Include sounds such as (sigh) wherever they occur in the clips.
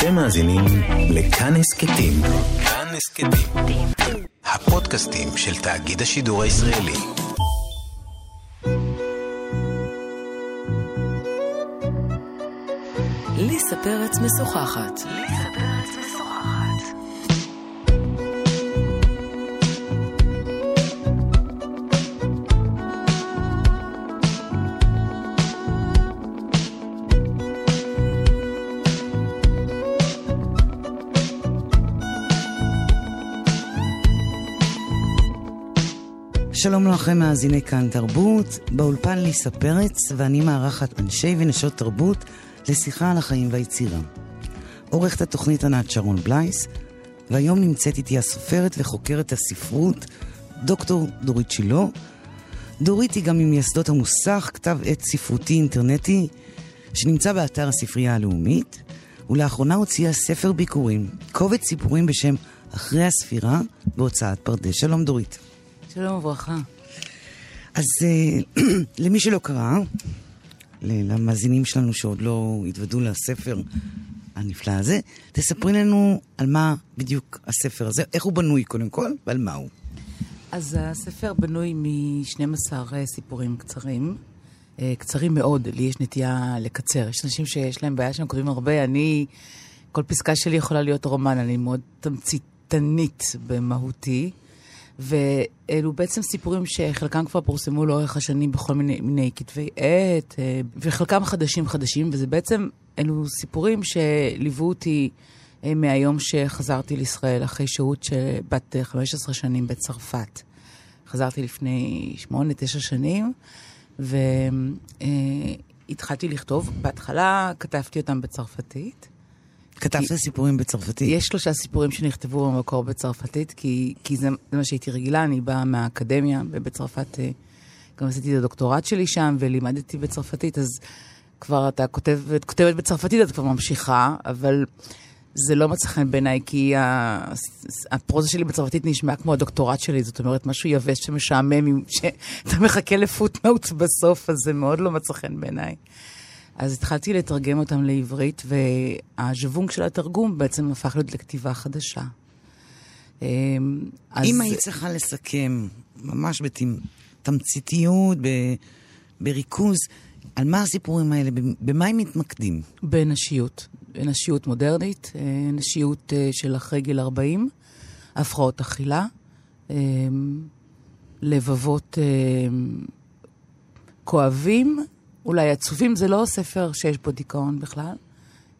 אתם מאזינים לכאן הסכתים. כאן הסכתים. הפודקאסטים של תאגיד השידור הישראלי. ליסה פרץ משוחחת. שלום לכם מאזיני כאן תרבות, באולפן ליסה פרץ ואני מארחת אנשי ונשות תרבות לשיחה על החיים והיצירה. עורכת התוכנית ענת שרון בלייס, והיום נמצאת איתי הסופרת וחוקרת הספרות, דוקטור דורית שילה. דורית היא גם ממייסדות המוסך, כתב עת ספרותי אינטרנטי, שנמצא באתר הספרייה הלאומית, ולאחרונה הוציאה ספר ביקורים, קובץ סיפורים בשם אחרי הספירה, בהוצאת פרדס. שלום דורית. שלום וברכה. אז uh, (clears throat) למי שלא קרא, למאזינים שלנו שעוד לא התוודעו לספר הנפלא הזה, תספרי לנו על מה בדיוק הספר הזה, איך הוא בנוי קודם כל, ועל מה הוא. אז הספר בנוי מ-12 אה, סיפורים קצרים. אה, קצרים מאוד, לי יש נטייה לקצר. יש אנשים שיש להם בעיה שהם כותבים הרבה, אני, כל פסקה שלי יכולה להיות רומן, אני מאוד תמציתנית במהותי. ואלו בעצם סיפורים שחלקם כבר פורסמו לאורך השנים בכל מיני, מיני כתבי עת, אה, וחלקם חדשים חדשים, וזה בעצם, אלו סיפורים שליוו אותי אה, מהיום שחזרתי לישראל, אחרי שהות בת 15 שנים בצרפת. חזרתי לפני 8-9 שנים, והתחלתי לכתוב. בהתחלה כתבתי אותם בצרפתית. כתבת. סיפורים בצרפתית. יש שלושה סיפורים שנכתבו במקור בצרפתית, כי, כי זה, זה מה שהייתי רגילה, אני באה מהאקדמיה, ובצרפת אה, גם עשיתי את הדוקטורט שלי שם, ולימדתי בצרפתית, אז כבר אתה כותב, כותבת בצרפתית, את כבר ממשיכה, אבל זה לא מצא חן בעיניי, כי הפרוזה שלי בצרפתית נשמע כמו הדוקטורט שלי, זאת אומרת, משהו יבש שמשעמם, (laughs) שאתה מחכה לפוטנוט בסוף, אז זה מאוד לא מצא חן בעיניי. אז התחלתי לתרגם אותם לעברית, והז'וונג של התרגום בעצם הפך להיות לכתיבה חדשה. אמ, אז... אם היית צריכה לסכם, ממש בתמציתיות, בריכוז, על מה הסיפורים האלה, במה הם מתמקדים? בנשיות. נשיות מודרנית, אה, נשיות אה, של אחרי גיל 40, הפרעות אכילה, אמ, לבבות אמ, כואבים אולי עצובים, זה לא ספר שיש בו דיכאון בכלל.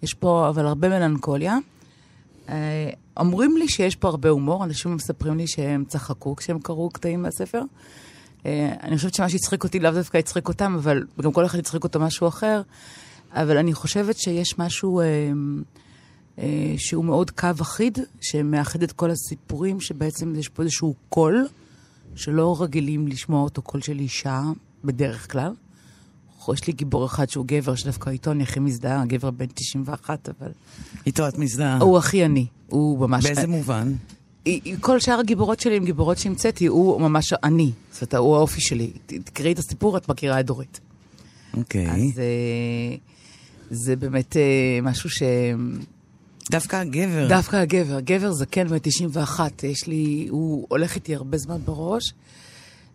יש פה אבל הרבה מלנכוליה. אה, אומרים לי שיש פה הרבה הומור, אנשים מספרים לי שהם צחקו כשהם קראו קטעים מהספר. אה, אני חושבת שמה שהצחיק אותי לאו דווקא הצחיק אותם, אבל גם כל אחד הצחיק אותו משהו אחר. אבל אני חושבת שיש משהו אה, אה, שהוא מאוד קו אחיד, שמאחד את כל הסיפורים, שבעצם יש פה איזשהו קול, שלא רגילים לשמוע אותו קול של אישה, בדרך כלל. יש לי גיבור אחד שהוא גבר, שדווקא איתו אני הכי מזדהה, גבר בן 91, אבל... איתו את מזדהה. הוא הכי אני, הוא ממש... באיזה מובן? כל שאר הגיבורות שלי הם גיבורות שהמצאתי, הוא ממש אני. זאת אומרת, הוא האופי שלי. תקראי את הסיפור, את מכירה את דורית. אוקיי. אז אה, זה באמת אה, משהו ש... דווקא הגבר. דווקא הגבר. גבר זקן בן 91, יש לי, הוא הולך איתי הרבה זמן בראש.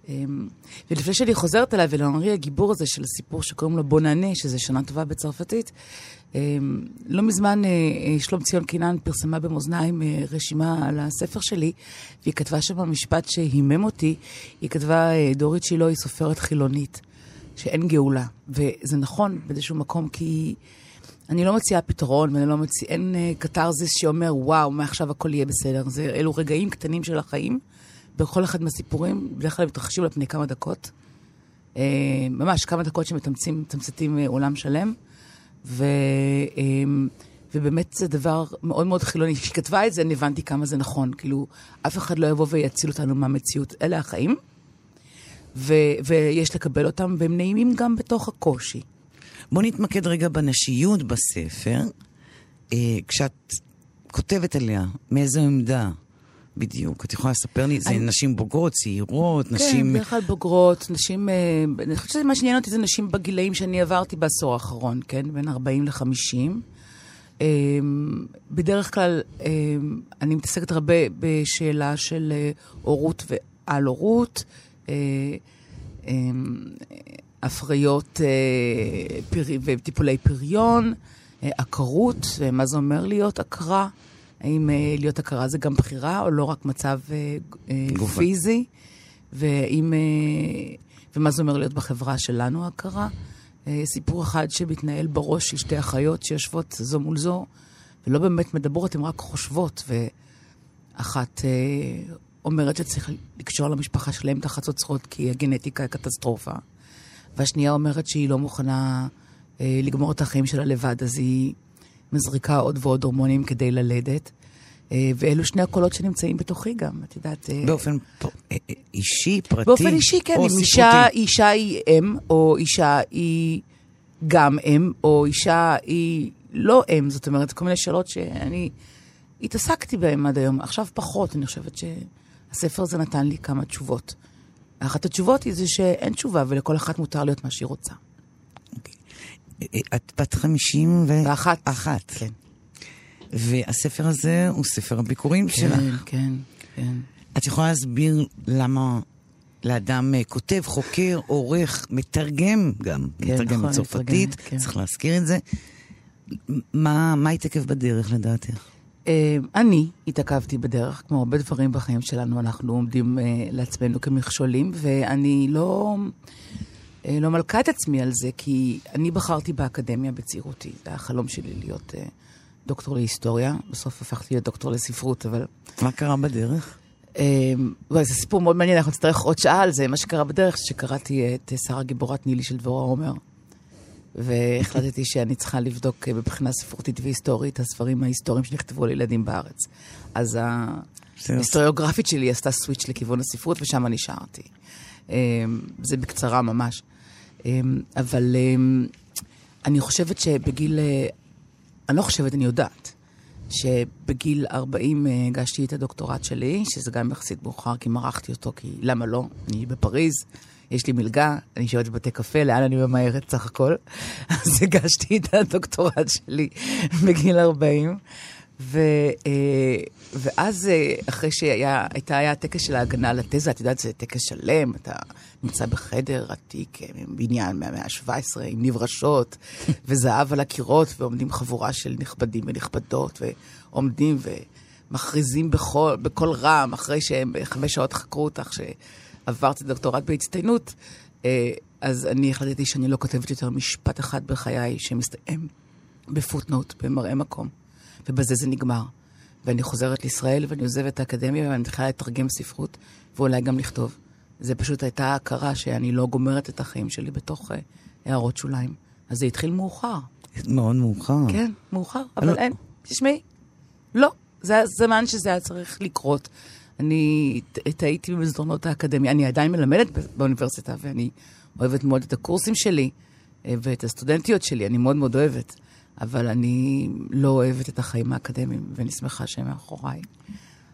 אמ, ולפני שאני חוזרת אליי ולאנרי הגיבור הזה של הסיפור שקוראים לו בוא נענה, שזה שנה טובה בצרפתית, אמ, לא מזמן אה, אה, שלום ציון קינן פרסמה במאזניים אה, רשימה על הספר שלי, והיא כתבה שם משפט שהימם אותי. היא כתבה, דורית שילה היא סופרת חילונית, שאין גאולה. וזה נכון באיזשהו מקום, כי אני לא מציעה פתרון, ואני לא מציעה, אין קתרזיס שאומר, וואו, מעכשיו הכל יהיה בסדר. זה, אלו רגעים קטנים של החיים. בכל אחד מהסיפורים, בדרך כלל מתרחשים על פני כמה דקות. אה, ממש כמה דקות שמתמצתים אה, עולם שלם. ו, אה, ובאמת זה דבר מאוד מאוד חילוני. כשהיא כתבה את זה, אני הבנתי כמה זה נכון. כאילו, אף אחד לא יבוא ויציל אותנו מהמציאות. אלה החיים, ו, ויש לקבל אותם, והם נעימים גם בתוך הקושי. בוא נתמקד רגע בנשיות בספר. כשאת כותבת עליה, מאיזו עמדה? בדיוק. את יכולה לספר לי, זה אני... נשים בוגרות, צעירות, כן, נשים... כן, בדרך כלל בוגרות, נשים... אה, אני חושבת שמה שעניין אותי זה נשים בגילאים שאני עברתי בעשור האחרון, כן? בין 40 ל-50. אמ, בדרך כלל אמ, אני מתעסקת הרבה בשאלה של אה, הורות ועל-הורות, אה, אמ, הפריות אה, פרי- וטיפולי פריון, אה, עקרות, ומה זה אומר להיות עקרה. האם אה, להיות עקרה זה גם בחירה, או לא רק מצב אה, אה. פיזי? ואם, אה, ומה זה אומר להיות בחברה שלנו הכרה. אה, סיפור אחד שמתנהל בראש של שתי אחיות שיושבות זו מול זו, ולא באמת מדברות, הן רק חושבות, ואחת אה, אומרת שצריך לקשור למשפחה שלהם את החצוצרות כי הגנטיקה היא קטסטרופה, והשנייה אומרת שהיא לא מוכנה אה, לגמור את החיים שלה לבד, אז היא מזריקה עוד ועוד הורמונים כדי ללדת. אה, ואלו שני הקולות שנמצאים בתוכי גם, את יודעת. אה, באופן פ- אה, אה, אישי, פרטי, באופן אישי, כן. או אם. אישה, אישה היא אם, או אישה היא גם אם, או אישה היא לא אם. זאת אומרת, כל מיני שאלות שאני התעסקתי בהן עד היום. עכשיו פחות, אני חושבת שהספר הזה נתן לי כמה תשובות. אחת התשובות היא זה שאין תשובה, ולכל אחת מותר להיות מה שהיא רוצה. אה, אה, את בת חמישים ו... ואחת. אחת. כן. והספר הזה הוא ספר הביקורים שלך. כן, כן, כן. את יכולה להסביר למה לאדם אה, כותב, חוקר, עורך, מתרגם גם, כן, מתרגם נכון, מצרפתית, מתרגם, כן. צריך להזכיר את זה. מה, מה התעכב בדרך לדעתך? אה, אני התעכבתי בדרך, כמו הרבה דברים בחיים שלנו, אנחנו עומדים אה, לעצמנו כמכשולים, ואני לא, לא מלכה את עצמי על זה, כי אני בחרתי באקדמיה בצעירותי. זה היה החלום שלי להיות אה, דוקטור להיסטוריה. בסוף הפכתי להיות דוקטור לספרות, אבל... מה קרה בדרך? אה, וואי, זה סיפור מאוד מעניין, אנחנו נצטרך עוד שעה על זה. מה שקרה בדרך, שקראתי את אה, שרה גיבורת נילי של דבורה עומר, והחלטתי (laughs) שאני צריכה לבדוק אה, מבחינה ספרותית והיסטורית הספרים ההיסטוריים שנכתבו על ילדים בארץ. אז ההיסטוריוגרפית שלי עשתה סוויץ' לכיוון הספרות, ושם נשארתי. אה, זה בקצרה ממש. אה, אבל אה, אני חושבת שבגיל... אה, אני לא חושבת, אני יודעת. שבגיל 40 אה, הגשתי את הדוקטורט שלי, שזה גם יחסית מאוחר, כי מרחתי אותו, כי למה לא? אני בפריז, יש לי מלגה, אני יושבת בבתי קפה, לאן אני ממהרת סך הכל? (laughs) אז הגשתי את הדוקטורט שלי בגיל 40. ו, אה, ואז, אה, אחרי שהיה הטקס של ההגנה על התזה, את יודעת, זה טקס שלם, אתה נמצא בחדר עתיק, אה, בניין מהמאה ה-17, עם נברשות, (laughs) וזהב על הקירות, ועומדים חבורה של נכבדים ונכבדות, ועומדים ומכריזים בקול, בקול רם, אחרי שהם חמש שעות חקרו אותך, שעברת את הדוקטורט בהצטיינות, אז אני החלטתי שאני לא כותבת יותר משפט אחד בחיי שמסתיים בפוטנוט, במראה מקום. ובזה זה נגמר. ואני חוזרת לישראל, ואני עוזבת את האקדמיה, ואני מתחילה לתרגם ספרות, ואולי גם לכתוב. זה פשוט הייתה הכרה שאני לא גומרת את החיים שלי בתוך uh, הערות שוליים. אז זה התחיל מאוחר. מאוד מאוחר. כן, מאוחר, אבל לא- אין. תשמעי, לא. זה הזמן שזה היה צריך לקרות. אני טעיתי במסדרונות האקדמיה. אני עדיין מלמדת באוניברסיטה, ואני אוהבת מאוד את הקורסים שלי אה, ואת הסטודנטיות שלי, אני מאוד מאוד אוהבת. אבל אני לא אוהבת את החיים האקדמיים, ואני שמחה שהם מאחוריי.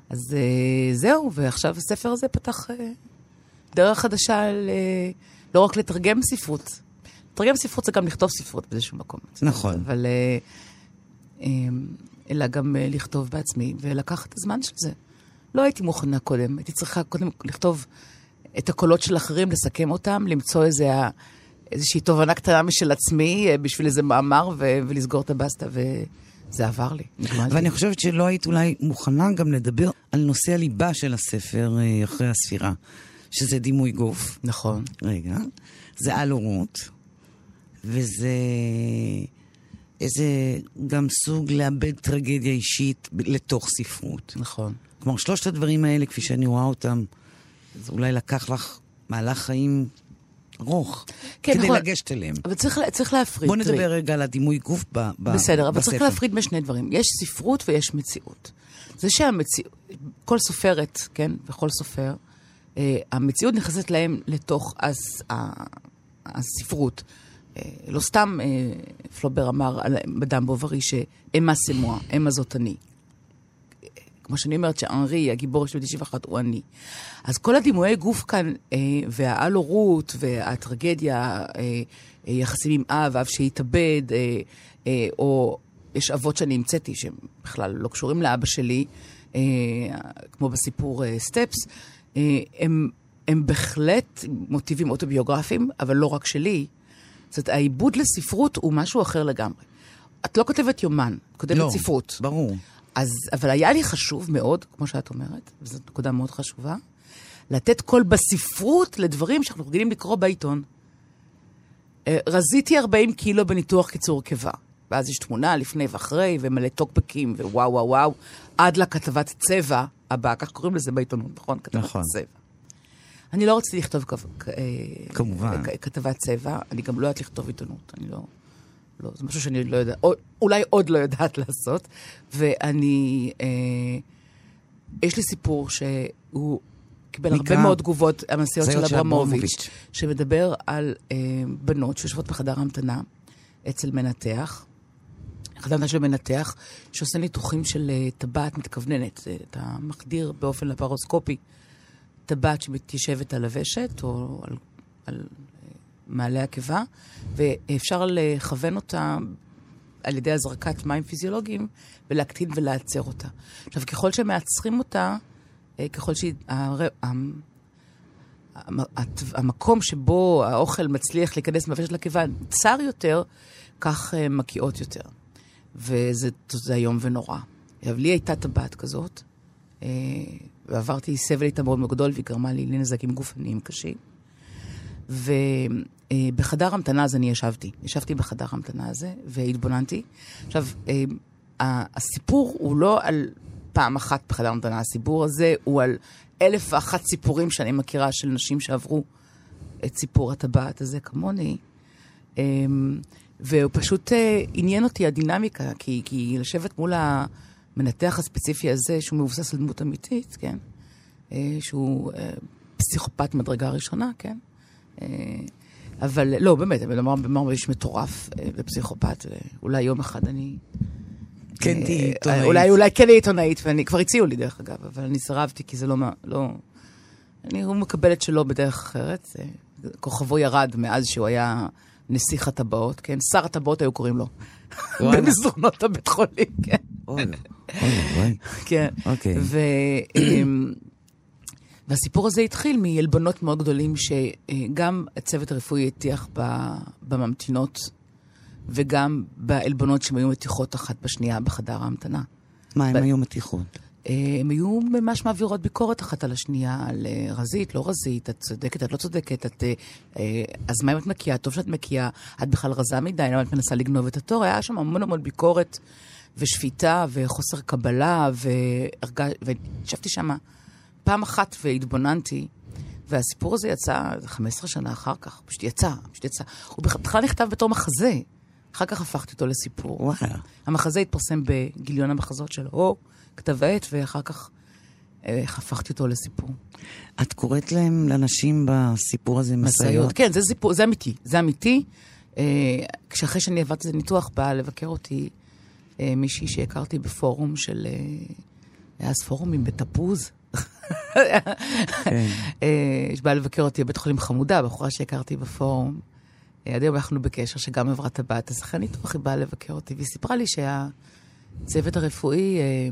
אז אה, זהו, ועכשיו הספר הזה פתח אה, דרך חדשה ל... לא רק לתרגם ספרות. לתרגם ספרות זה גם לכתוב ספרות באיזשהו מקום. נכון. אבל... אה, אה, אלא גם לכתוב בעצמי, ולקחת את הזמן של זה. לא הייתי מוכנה קודם, הייתי צריכה קודם לכתוב את הקולות של אחרים, לסכם אותם, למצוא איזה, איזושהי תובנה קטנה משל עצמי אה, בשביל איזה מאמר ו- ולסגור את הבסטה, וזה עבר לי. נגמר לי. ואני חושבת שלא היית אולי מוכנה גם לדבר על נושא הליבה של הספר אה, אחרי הספירה, שזה דימוי גוף. נכון. רגע. זה על הורות, וזה איזה גם סוג לאבד טרגדיה אישית לתוך ספרות. נכון. כלומר, שלושת הדברים האלה, כפי שאני רואה אותם, זה אולי לקח לך מהלך חיים ארוך, כן, כדי נכון. לגשת אליהם. אבל צריך, צריך להפריד. בוא. נדבר רגע על הדימוי גוף ב, ב, בסדר, אבל בספר. צריך להפריד בין שני דברים. יש ספרות ויש מציאות. זה שהמציאות, כל סופרת, כן, וכל סופר, אה, המציאות נכנסת להם לתוך הס, ה, הספרות. אה, לא סתם אה, פלובר אמר על מדאם בוברי שאמה סמואה, אמה זאת אני. כמו שאני אומרת שאנרי, הגיבור של 91, הוא אני. אז כל הדימויי גוף כאן, אה, והעל-הורות, והטרגדיה, אה, אה, יחסים עם אב, אב שהתאבד, אה, אה, או יש אבות שאני המצאתי, שהם בכלל לא קשורים לאבא שלי, אה, כמו בסיפור אה, סטפס, אה, הם, הם בהחלט מוטיבים אוטוביוגרפיים, אבל לא רק שלי. זאת אומרת, העיבוד לספרות הוא משהו אחר לגמרי. את לא כותבת יומן, את כותבת לא, ספרות. ברור. אז, אבל היה לי חשוב מאוד, כמו שאת אומרת, וזו נקודה מאוד חשובה, לתת קול בספרות לדברים שאנחנו רגילים לקרוא בעיתון. אה, רזיתי 40 קילו בניתוח קיצור קיבה. ואז יש תמונה לפני ואחרי, ומלא טוקבקים, ווואו וואו וואו, עד לכתבת צבע הבאה, כך קוראים לזה בעיתונות, נכון? כתבת נכון. צבע. אני לא רציתי לכתוב כ- כ- אה, כמובן. כ- כתבת צבע, אני גם לא יודעת לכתוב עיתונות, אני לא... לא, זה משהו שאני לא יודעת, או- אולי עוד לא יודעת (laughs) לעשות, ואני... אה, יש לי סיפור שהוא קיבל נקרא הרבה מאוד תגובות, המעשיות של אברמוביץ'. שמדבר על אה, בנות שיושבות בחדר המתנה אצל מנתח, חדר המתנה של מנתח, שעושה ניתוחים של אה, טבעת מתכווננת. אה, אתה מחדיר באופן לפרוסקופי טבעת שמתיישבת על הוושט או על, על מעלה הקיבה, ואפשר לכוון אותה על ידי הזרקת מים פיזיולוגיים ולהקטין ולעצר אותה. עכשיו, ככל שמעצרים אותה, אה, ככל שהמקום שבו האוכל מצליח להיכנס מהוושט לקיבה צר יותר, כך אה, מקיאות יותר. וזה זה איום ונורא. עכשיו, לי הייתה טבעת כזאת, אה, ועברתי סבל איתה מאוד מאוד גדול, והיא גרמה לי לנזקים גופניים קשים. ובחדר המתנה הזה אני ישבתי. ישבתי בחדר המתנה הזה והתבוננתי. עכשיו, אה, הסיפור הוא לא על פעם אחת בחדר המתנה, הסיפור הזה הוא על אלף ואחת סיפורים שאני מכירה של נשים שעברו את סיפור הטבעת הזה כמוני. אמ, והוא פשוט אה, עניין אותי הדינמיקה, כי, כי לשבת מול המנתח הספציפי הזה, שהוא מבוסס על דמות אמיתית, כן? אה, שהוא אה, פסיכופת מדרגה ראשונה, כן? אה, אבל לא, באמת, אבל אמר אמר איש מטורף אה, ופסיכופת, ואולי יום אחד אני... כן, אה, תהיי אה, עיתונאית. אולי, אולי כן אהיה עיתונאית, ואני, כבר הציעו לי דרך אגב, אבל אני סירבתי כי זה לא, מה- לא... אני הוא מקבל את שלו בדרך אחרת. אה, כוכבו ירד מאז שהוא היה נסיך הטבעות, כן? שר הטבעות היו קוראים לו. (laughs) וואלה. במסדרונות הבית חולים, כן. אוי, אוי, אוי. כן. אוקיי. והסיפור הזה התחיל מעלבונות מאוד גדולים שגם הצוות הרפואי הטיח בממתינות, וגם בעלבונות שהן היו מתיחות אחת בשנייה בחדר ההמתנה. מה, הם ב- היו מתיחות? אה, הן היו ממש מעבירות ביקורת אחת על השנייה, על אה, רזית, לא רזית, את צודקת, את לא צודקת, את... אה, אה, אז מה אם את מקיאה? טוב שאת מקיאה, את בכלל רזה מדי, למה את מנסה לגנוב את התור? היה שם המון המון ביקורת ושפיטה וחוסר קבלה, והרגש... וישבתי שם פעם אחת והתבוננתי, והסיפור הזה יצא 15 שנה אחר כך, פשוט יצא, פשוט יצא. הוא בכ- בכלל נכתב בתור מחזה, אחר כך הפכתי אותו לסיפור. וואלה. המחזה התפרסם בגיליון המחזות של הו, כתב עת, ואחר כך אה, הפכתי אותו לסיפור. את קוראת להם, לנשים בסיפור הזה, משאיות? כן, זה סיפור, זה אמיתי, זה אמיתי. אה, כשאחרי שאני עברתי את הניתוח, באה לבקר אותי אה, מישהי שהכרתי בפורום של... אה, היה אז פורומים בתפוז. כן. אה, שבאה לבקר אותי בבית חולים חמודה, בחורה שהכרתי בפורום. אה, עד היום אנחנו בקשר, שגם עברה טבעת, אז אחרי הניתוח היא באה לבקר אותי, והיא סיפרה לי שהצוות הרפואי אה,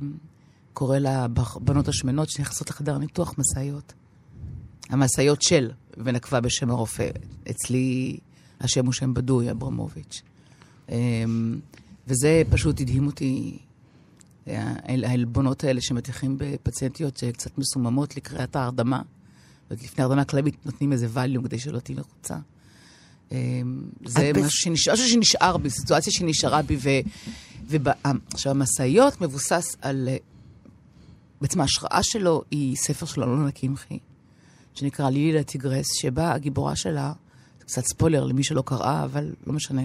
קורא לבנות השמנות שנכנסות לחדר ניתוח משאיות. המשאיות של, ונקבה בשם הרופא. אצלי השם הוא שם בדוי, אברמוביץ'. וזה פשוט הדהים אותי, העלבונות האלה שמטיחים בפציינטיות שקצת מסוממות לקריאת ההרדמה. ולפני הרדמה כללית נותנים איזה ווליום כדי שלא תהיי לחוצה. אמ, זה משהו שנשאר, משהו שנשאר בי, סיטואציה שנשארה בי. ו, ובא, עכשיו, המשאיות מבוסס על... אה, בעצם ההשראה שלו היא ספר של אלונה קמחי, שנקרא לילי לטיגרס, שבה הגיבורה שלה, קצת ספוילר למי שלא קראה, אבל לא משנה.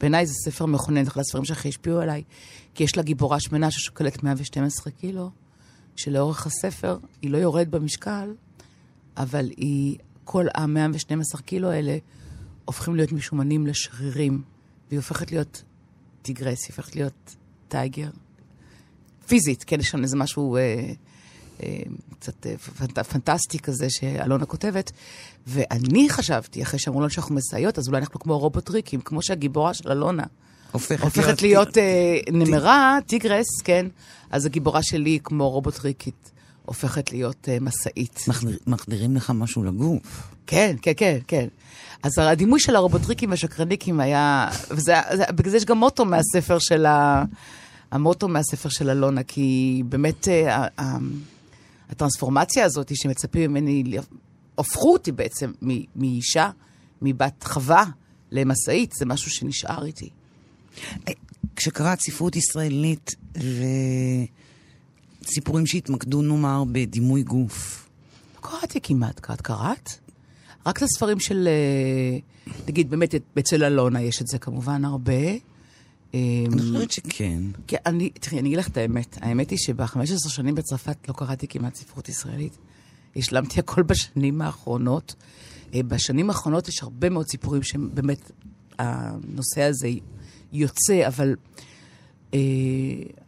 בעיניי זה ספר מכונן, זה אחד הספרים שהכי השפיעו עליי, כי יש לה גיבורה שמנה ששוקלת 112 קילו, שלאורך הספר היא לא יורדת במשקל, אבל היא, כל ה-112 קילו האלה הופכים להיות משומנים לשרירים, והיא הופכת להיות tigress, היא הופכת להיות tiger. פיזית, כן, יש שם איזה משהו אה, קצת אה, פנט, פנטסטי כזה שאלונה כותבת. ואני חשבתי, אחרי שאמרו לנו שאנחנו משאיות, אז אולי אנחנו כמו רובוטריקים, כמו שהגיבורה של אלונה. הופכת, הופכת להיות אה, נמרה, tigress, כן. אז הגיבורה שלי, כמו רובוטריקית, הופכת להיות אה, משאית. מחדיר- מחדירים לך משהו לגוף. כן, כן, כן, כן. אז הדימוי של הרובוטריקים והשקרניקים היה... וזה, זה, בגלל זה יש גם מוטו מהספר של ה... המוטו מהספר של אלונה, כי באמת אה, ה- ה- הטרנספורמציה הזאת שמצפים ממני, הפכו אותי בעצם מ- מאישה, מבת חווה למשאית, זה משהו שנשאר איתי. כשקראת ספרות ישראלית וסיפורים שהתמקדו, נאמר, בדימוי גוף, לא קראתי כמעט, את קראת? רק את הספרים של, אה, נגיד, באמת, אצל אלונה יש את זה כמובן הרבה. אני חושבת שכן. כן, אני, תראי, אני אגיד לך את האמת. האמת היא שב-15 שנים בצרפת לא קראתי כמעט ספרות ישראלית. השלמתי הכל בשנים האחרונות. אה, בשנים האחרונות יש הרבה מאוד סיפורים שבאמת הנושא הזה יוצא, אבל אה,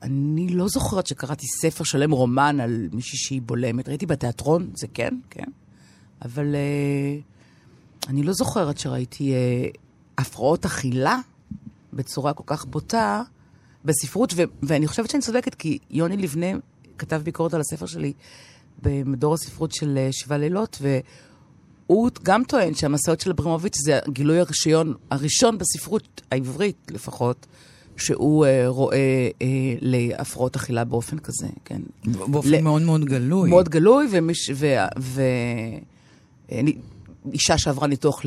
אני לא זוכרת שקראתי ספר שלם, רומן על מישהי שהיא בולמת. ראיתי בתיאטרון, זה כן, כן. אבל אה, אני לא זוכרת שראיתי אה, הפרעות אכילה בצורה כל כך בוטה בספרות, ו- ואני חושבת שאני צודקת, כי יוני לבנה כתב ביקורת על הספר שלי במדור הספרות של אה, שבעה לילות, והוא גם טוען שהמסעות של אברמוביץ' זה הגילוי הראשון, הראשון בספרות העברית לפחות, שהוא אה, רואה אה, להפרעות אכילה באופן כזה, כן. באופן ל- מאוד מאוד גלוי. מאוד גלוי, ומש, ו, ו, אישה שעברה ניתוח,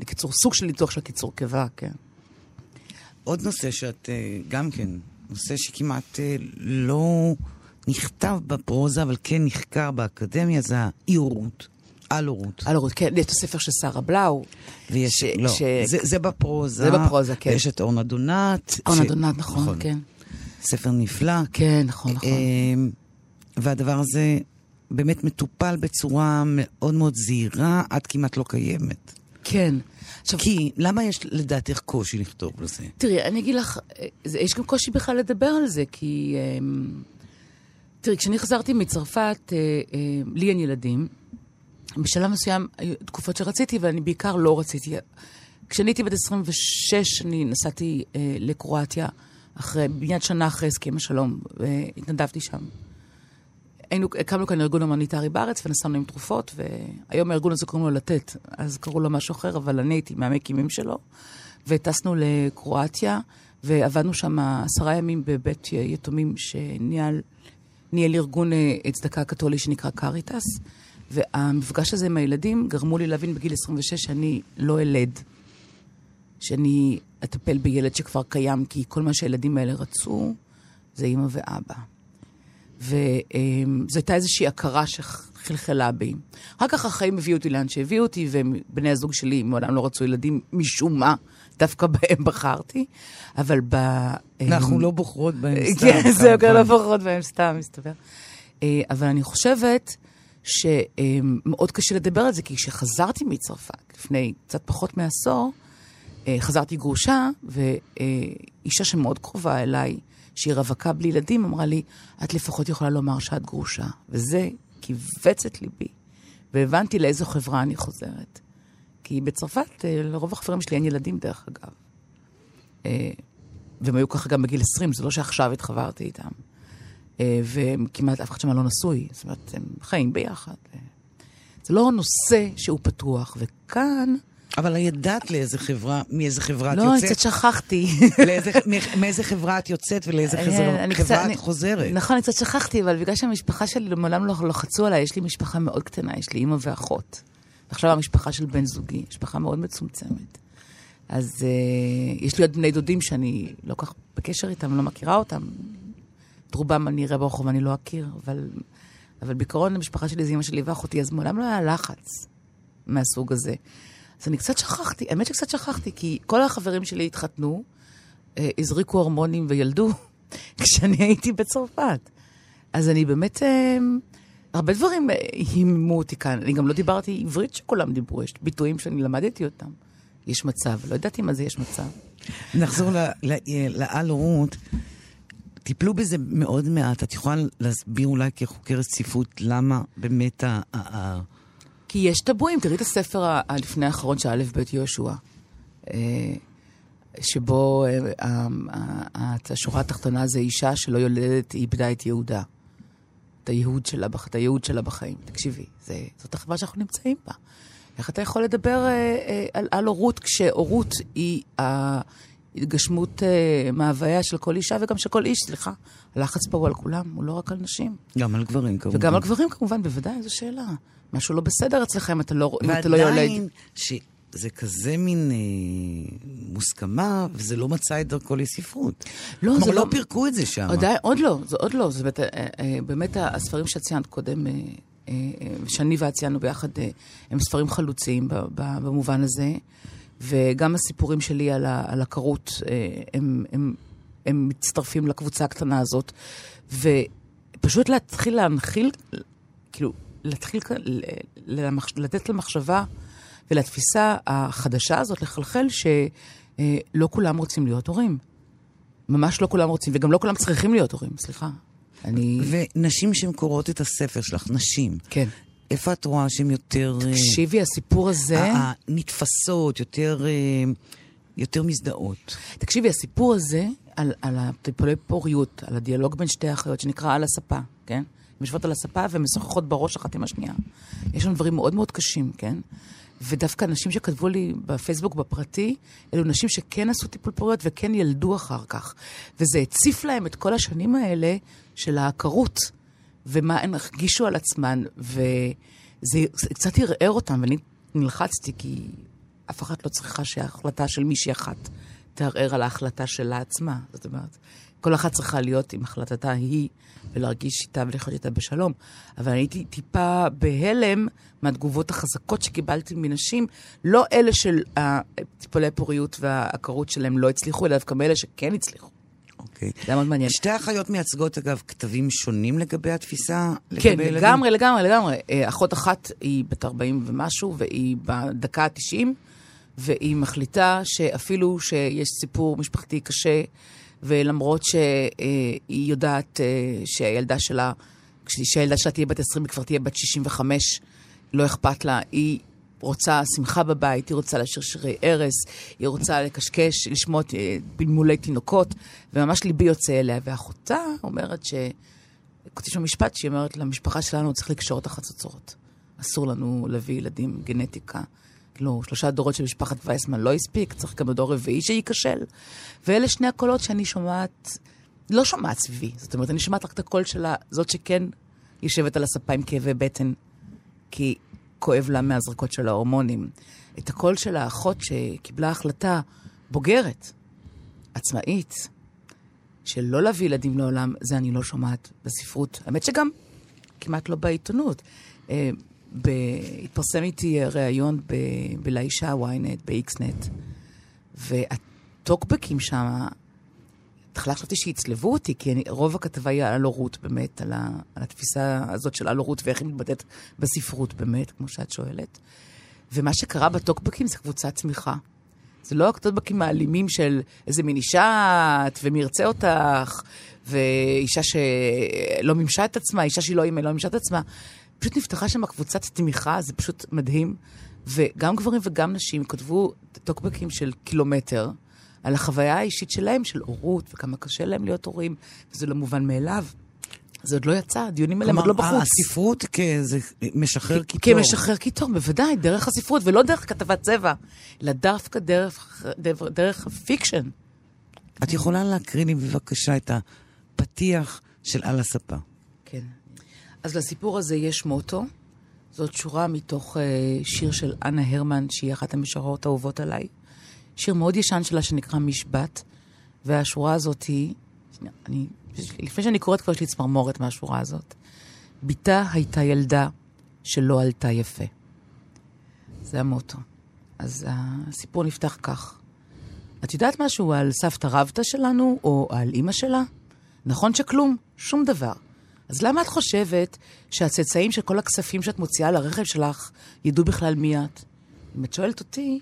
לקיצור, סוג של ניתוח של קיצור קיבה, כן. עוד נושא שאת אה, גם כן, נושא שכמעט אה, לא נכתב בפרוזה, אבל כן נחקר באקדמיה, זה האי-הורות, על-הורות. על הורות, כן, יש את הספר של שרה בלאו. ויש, ש- לא, ש- זה, זה בפרוזה. זה בפרוזה, כן. ויש את אורנה דונת. אורנה ש- דונת, נכון, כן. ספר נפלא. כן, נכון, נכון. אמ, והדבר הזה באמת מטופל בצורה מאוד מאוד זהירה, עד כמעט לא קיימת. כן. עכשיו, כי למה יש לדעתך קושי לכתוב לזה? תראי, אני אגיד לך, זה, יש גם קושי בכלל לדבר על זה, כי... אמ, תראי, כשאני חזרתי מצרפת, אה, אה, לי אין ילדים. בשלב מסוים היו תקופות שרציתי, ואני בעיקר לא רציתי. כשאני הייתי בת 26, אני נסעתי אה, לקרואטיה, אחרי, מיד שנה אחרי הסכם השלום, והתנדבתי שם. היינו, הקמנו כאן ארגון הומניטרי בארץ ונסענו עם תרופות, והיום הארגון הזה קוראים לו לתת, אז קראו לו משהו אחר, אבל אני הייתי מהמקימים שלו, וטסנו לקרואטיה, ועבדנו שם עשרה ימים בבית יתומים שניהל ניהל ארגון אה, צדקה קתולי שנקרא קריטאס, והמפגש הזה עם הילדים גרמו לי להבין בגיל 26 שאני לא אלד, שאני אטפל בילד שכבר קיים, כי כל מה שהילדים האלה רצו זה אימא ואבא. וזו הייתה איזושהי הכרה שחלחלה בי. אחר כך החיים הביאו אותי לאן שהביאו אותי, ובני הזוג שלי מעולם לא רצו ילדים משום מה, דווקא בהם בחרתי. אבל ב... אנחנו לא בוחרות בהם סתם. כן, זהו, כן. לא בוחרות בהם סתם, מסתבר. אה, אבל אני חושבת שמאוד קשה לדבר על זה, כי כשחזרתי מצרפת, לפני קצת פחות מעשור, אה, חזרתי גרושה, ואישה שמאוד קרובה אליי, שהיא רווקה בלי ילדים, אמרה לי, את לפחות יכולה לומר שאת גרושה. וזה כיווץ את ליבי, והבנתי לאיזו חברה אני חוזרת. כי בצרפת, אה, לרוב החברים שלי אין ילדים, דרך אגב. אה, והם היו ככה גם בגיל 20, זה לא שעכשיו התחברתי איתם. אה, וכמעט אף אחד שם לא נשוי, זאת אומרת, הם חיים ביחד. זה לא נושא שהוא פתוח, וכאן... אבל ידעת לאיזה חברה, מאיזה חברה את לא, אני יוצאת? קצת שכחתי. לאיזה- מאיזה חברה את יוצאת ולאיזה אה, חברה קצת- את חוזרת? נכון, אני קצת שכחתי, אבל בגלל שהמשפחה שלי מעולם לא לחצו עליי, יש לי משפחה מאוד קטנה, יש לי אימא ואחות. עכשיו המשפחה של בן זוגי, משפחה מאוד מצומצמת. אז uh, יש לי עוד בני דודים שאני לא כך בקשר איתם, לא מכירה אותם. את רובם אני אראה ברחוב ואני לא אכיר, אבל, אבל בעיקרון המשפחה שלי זה אימא שלי ואחותי, אז מעולם לא היה לחץ מהסוג הזה. אז אני קצת שכחתי, האמת שקצת שכחתי, כי כל החברים שלי התחתנו, אה, הזריקו הורמונים וילדו (laughs) כשאני הייתי בצרפת. אז אני באמת, אה, הרבה דברים אה, היממו אותי כאן. אני גם לא דיברתי עברית שכולם דיברו, יש ביטויים שאני למדתי אותם. יש מצב, לא ידעתי מה זה יש מצב. נחזור ל- ל- לעל-הורות. טיפלו בזה מאוד מעט. את יכולה להסביר אולי כחוקרת ספרות למה באמת ה... כי יש טבואים, תראי את הספר הלפני האחרון של א' ב' יהושע, אה, שבו אה, השורה התחתונה זה אישה שלא יולדת, היא איבדה את יהודה. את הייעוד שלה, את הייעוד שלה בחיים. תקשיבי, זה, זאת החברה שאנחנו נמצאים בה. איך אתה יכול לדבר אה, אה, על, על הורות כשהורות היא ההתגשמות אה, מההוויה של כל אישה וגם של כל איש, סליחה. הלחץ פה הוא על כולם, הוא לא רק על נשים. גם על גברים כמובן. וגם על גברים כמובן, בוודאי, זו שאלה. משהו לא בסדר אצלכם, אתה לא, אם אתה לא יולד. ועדיין, שזה כזה מין אה, מוסכמה, וזה לא מצא את דרכו לספרות. לא, כלומר, זה לא לא- פירקו את זה שם. עוד, עוד לא, זה עוד לא. זה באמת, אה, אה, באמת הספרים שאת ציינת קודם, אה, אה, אה, שאני ואת ציינו ביחד, אה, הם ספרים חלוציים במובן הזה, וגם הסיפורים שלי על, ה, על הכרות, אה, הם, הם, הם מצטרפים לקבוצה הקטנה הזאת, ופשוט להתחיל להנחיל, כאילו, להתחיל למחש, לתת למחשבה ולתפיסה החדשה הזאת לחלחל שלא כולם רוצים להיות הורים. ממש לא כולם רוצים, וגם לא כולם צריכים להיות הורים, סליחה. אני... ונשים שהן קוראות את הספר שלך, נשים, כן. איפה את רואה שהן יותר... אה, תקשיבי, הסיפור הזה... הנתפסות, יותר, אה, יותר מזדהות. תקשיבי, הסיפור הזה על, על הטיפולי פוריות, על הדיאלוג בין שתי האחיות, שנקרא על הספה, כן? הן יושבות על הספה ומשוחחות בראש אחת עם השנייה. יש שם דברים מאוד מאוד קשים, כן? ודווקא אנשים שכתבו לי בפייסבוק בפרטי, אלו נשים שכן עשו טיפול פוריות וכן ילדו אחר כך. וזה הציף להם את כל השנים האלה של העקרות, ומה הן הרגישו על עצמן, וזה זה קצת ערער אותם, ואני נלחצתי, כי אף אחת לא צריכה שההחלטה של מישהי אחת תערער על ההחלטה שלה עצמה. זאת אומרת, כל אחת צריכה להיות עם החלטתה היא, ולהרגיש איתה ולחיות איתה בשלום. אבל אני הייתי טיפה בהלם מהתגובות החזקות שקיבלתי מנשים, לא אלה של הטיפולי פוריות והעקרות שלהם לא הצליחו, אלא דווקא מאלה שכן הצליחו. אוקיי. זה היה מאוד מעניין. שתי האחיות מייצגות, אגב, כתבים שונים לגבי התפיסה? כן, לגבי? לגמרי, לגמרי, לגמרי. אה, אחות אחת היא בת 40 ומשהו, והיא בדקה ה-90, והיא מחליטה שאפילו שיש סיפור משפחתי קשה, ולמרות שהיא יודעת אה, שהילדה שלה, כשהילדה שלה תהיה בת 20 היא כבר תהיה בת 65, לא אכפת לה, היא רוצה שמחה בבית, היא רוצה לשיר שירי ערש, היא רוצה לקשקש, לשמוע אה, בלמולי תינוקות, וממש ליבי יוצא אליה. ואחותה אומרת ש... כותבים שם משפט שהיא אומרת, למשפחה שלנו צריך לקשור את החצוצרות. אסור לנו להביא ילדים, גנטיקה. כאילו, שלושה דורות של משפחת וייסמן לא הספיק, צריך גם דור רביעי שייכשל. ואלה שני הקולות שאני שומעת, לא שומעת סביבי. זאת אומרת, אני שומעת רק את הקול שלה, זאת שכן יושבת על הספה עם כאבי בטן, כי כואב לה מהזרקות של ההורמונים. את הקול של האחות שקיבלה החלטה בוגרת, עצמאית, של לא להביא ילדים לעולם, זה אני לא שומעת בספרות. האמת שגם כמעט לא בעיתונות. אה, ב... התפרסם איתי ראיון ב... בלאישה ynet, ב-xnet, והטוקבקים שם, בהתחלה חשבתי שיצלבו אותי, כי אני, רוב הכתבה היא על הורות באמת, על, ה... על התפיסה הזאת של על הורות ואיך היא מתבטאת בספרות באמת, כמו שאת שואלת. ומה שקרה בטוקבקים זה קבוצת צמיחה. זה לא הטוקבקים האלימים של איזה מין אישה את ומי ירצה אותך, ואישה שלא מימשה את עצמה, אישה שהיא לא אימא, לא מימשה את עצמה. פשוט נפתחה שם קבוצת תמיכה, זה פשוט מדהים. וגם גברים וגם נשים כתבו טוקבקים של קילומטר על החוויה האישית שלהם, של הורות, וכמה קשה להם להיות הורים, וזה לא מובן מאליו. זה עוד לא יצא, הדיונים האלה עוד לא כלומר, בחוץ. הספרות כזה משחרר קיטור. כמשחרר קיטור, בוודאי, דרך הספרות, ולא דרך כתבת צבע, אלא דווקא דרך, דרך, דרך ה fiction. את יכולה להקריא לי בבקשה את הפתיח של על הספה. כן. אז לסיפור הזה יש מוטו. זאת שורה מתוך אה, שיר של אנה הרמן, שהיא אחת המשוררות האהובות עליי. שיר מאוד ישן שלה שנקרא משבת, והשורה הזאת היא, אני, לפני שאני קוראת כבר יש לי צמרמורת מהשורה הזאת. בתה הייתה ילדה שלא עלתה יפה. זה המוטו. אז הסיפור נפתח כך. את יודעת משהו על סבתא רבתא שלנו, או על אימא שלה? נכון שכלום, שום דבר. אז למה את חושבת שהצאצאים של כל הכספים שאת מוציאה לרכב שלך ידעו בכלל מי את? אם את שואלת אותי,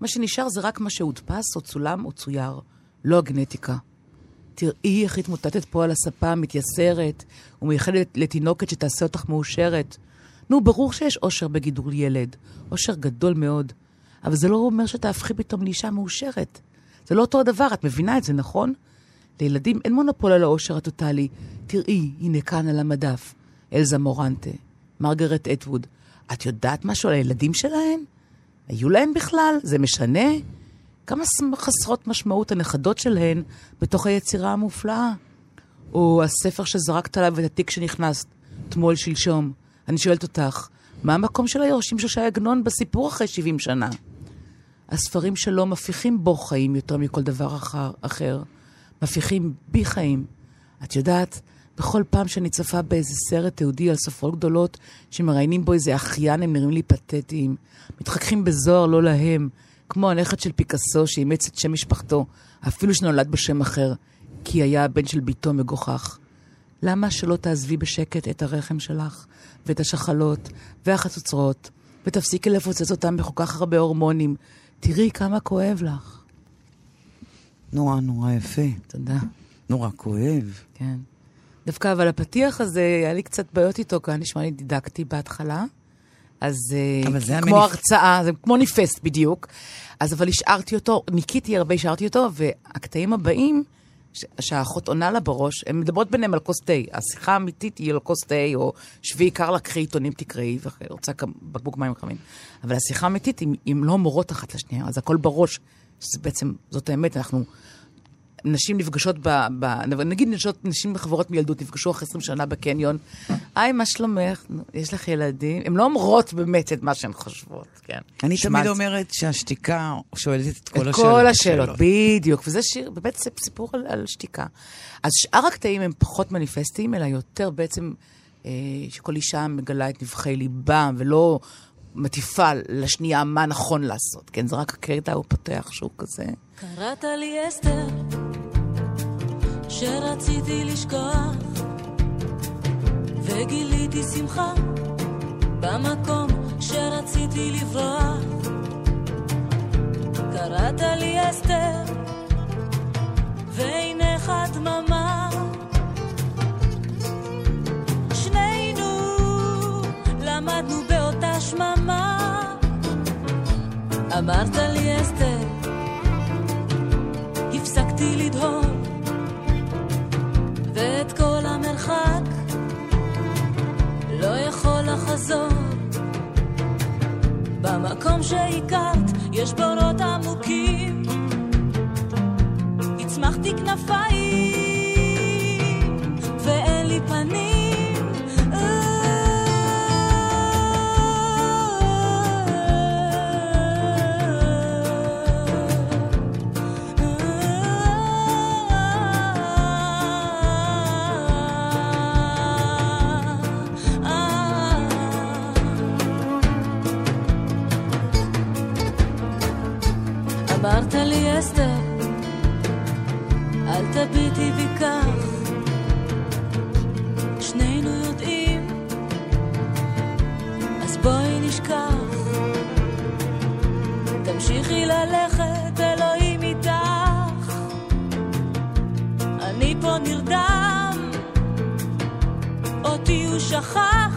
מה שנשאר זה רק מה שהודפס או צולם או צויר, לא הגנטיקה. תראי איך התמוטטת פה על הספה, מתייסרת, ומייחדת לתינוקת שתעשה אותך מאושרת. נו, ברור שיש אושר בגידול ילד, אושר גדול מאוד, אבל זה לא אומר שתהפכי פתאום לאישה מאושרת. זה לא אותו הדבר, את מבינה את זה, נכון? לילדים אין מונופול על האושר הטוטלי. תראי, הנה כאן על המדף, אלזה מורנטה, מרגרט אטווד. את יודעת משהו על הילדים שלהם? היו להם בכלל? זה משנה? כמה חסרות משמעות הנכדות שלהן בתוך היצירה המופלאה? או הספר שזרקת עליו את התיק שנכנסת, אתמול, שלשום. אני שואלת אותך, מה המקום של היורשים של שי עגנון בסיפור אחרי 70 שנה? הספרים שלו מפיחים בו חיים יותר מכל דבר אחר, אחר. מפיחים בי חיים. את יודעת, בכל פעם שאני צופה באיזה סרט תיעודי על סופרות גדולות שמראיינים בו איזה אחיין, הם נראים לי פתטיים. מתחככים בזוהר לא להם, כמו הנכד של פיקאסו שאימץ את שם משפחתו, אפילו שנולד בשם אחר, כי היה הבן של ביתו מגוחך. למה שלא תעזבי בשקט את הרחם שלך, ואת השחלות, והחצוצרות, ותפסיקי לפוצץ אותם בכל כך הרבה הורמונים? תראי כמה כואב לך. נורא נורא יפה. תודה. נורא כואב. כן. דווקא, אבל הפתיח הזה, היה לי קצת בעיות איתו, כי היה נשמע לי דידקטי בהתחלה. אז אה, זה כמו המניפ- הרצאה, זה כמו ניפסט בדיוק. אז אבל השארתי אותו, ניקיתי הרבה, השארתי אותו, והקטעים הבאים, ש- שהאחות עונה לה בראש, הן מדברות ביניהם על כוס תה. השיחה האמיתית היא על כוס תה, או שבי עיקר לה, קחי עיתונים, תקראי, ורוצה בקבוק מים חמים. אבל השיחה האמיתית, הן לא מורות אחת לשנייה, אז הכל בראש. שזה בעצם, זאת האמת, אנחנו... נשים נפגשות ב... ב נגיד נשות, נשים חברות מילדות נפגשו אחרי 20 שנה בקניון. היי, מה שלומך? יש לך ילדים? הן לא אומרות באמת את מה שהן חושבות, כן. אני שמעת. תמיד אומרת שהשתיקה שואלת את כל את השאלות. כל השאלות, בדיוק. וזה שיר, באמת זה סיפור על, על שתיקה. אז שאר הקטעים הם פחות מניפסטיים, אלא יותר בעצם אה, שכל אישה מגלה את נבחי ליבה, ולא מטיפה לשנייה מה נכון לעשות. כן, זה רק הקטע הוא פותח שהוא כזה. קראת לי אסתר, שרציתי לשכוח, וגיליתי שמחה במקום שרציתי לברוח. קראת לי אסתר, ועינך דממה. שנינו למדנו באותה שממה. אמרת לי אסתר, הפסקתי לדהור, ואת כל המרחק לא יכול לחזור. במקום שהכרת יש בורות עמוקים, הצמחתי כנפיים, ואין לי פנים. אמרת לי אסתר, אל תביטי בי כך, שנינו יודעים, אז בואי נשכח. תמשיכי ללכת, אלוהים איתך. אני פה נרדם, אותי הוא שכח.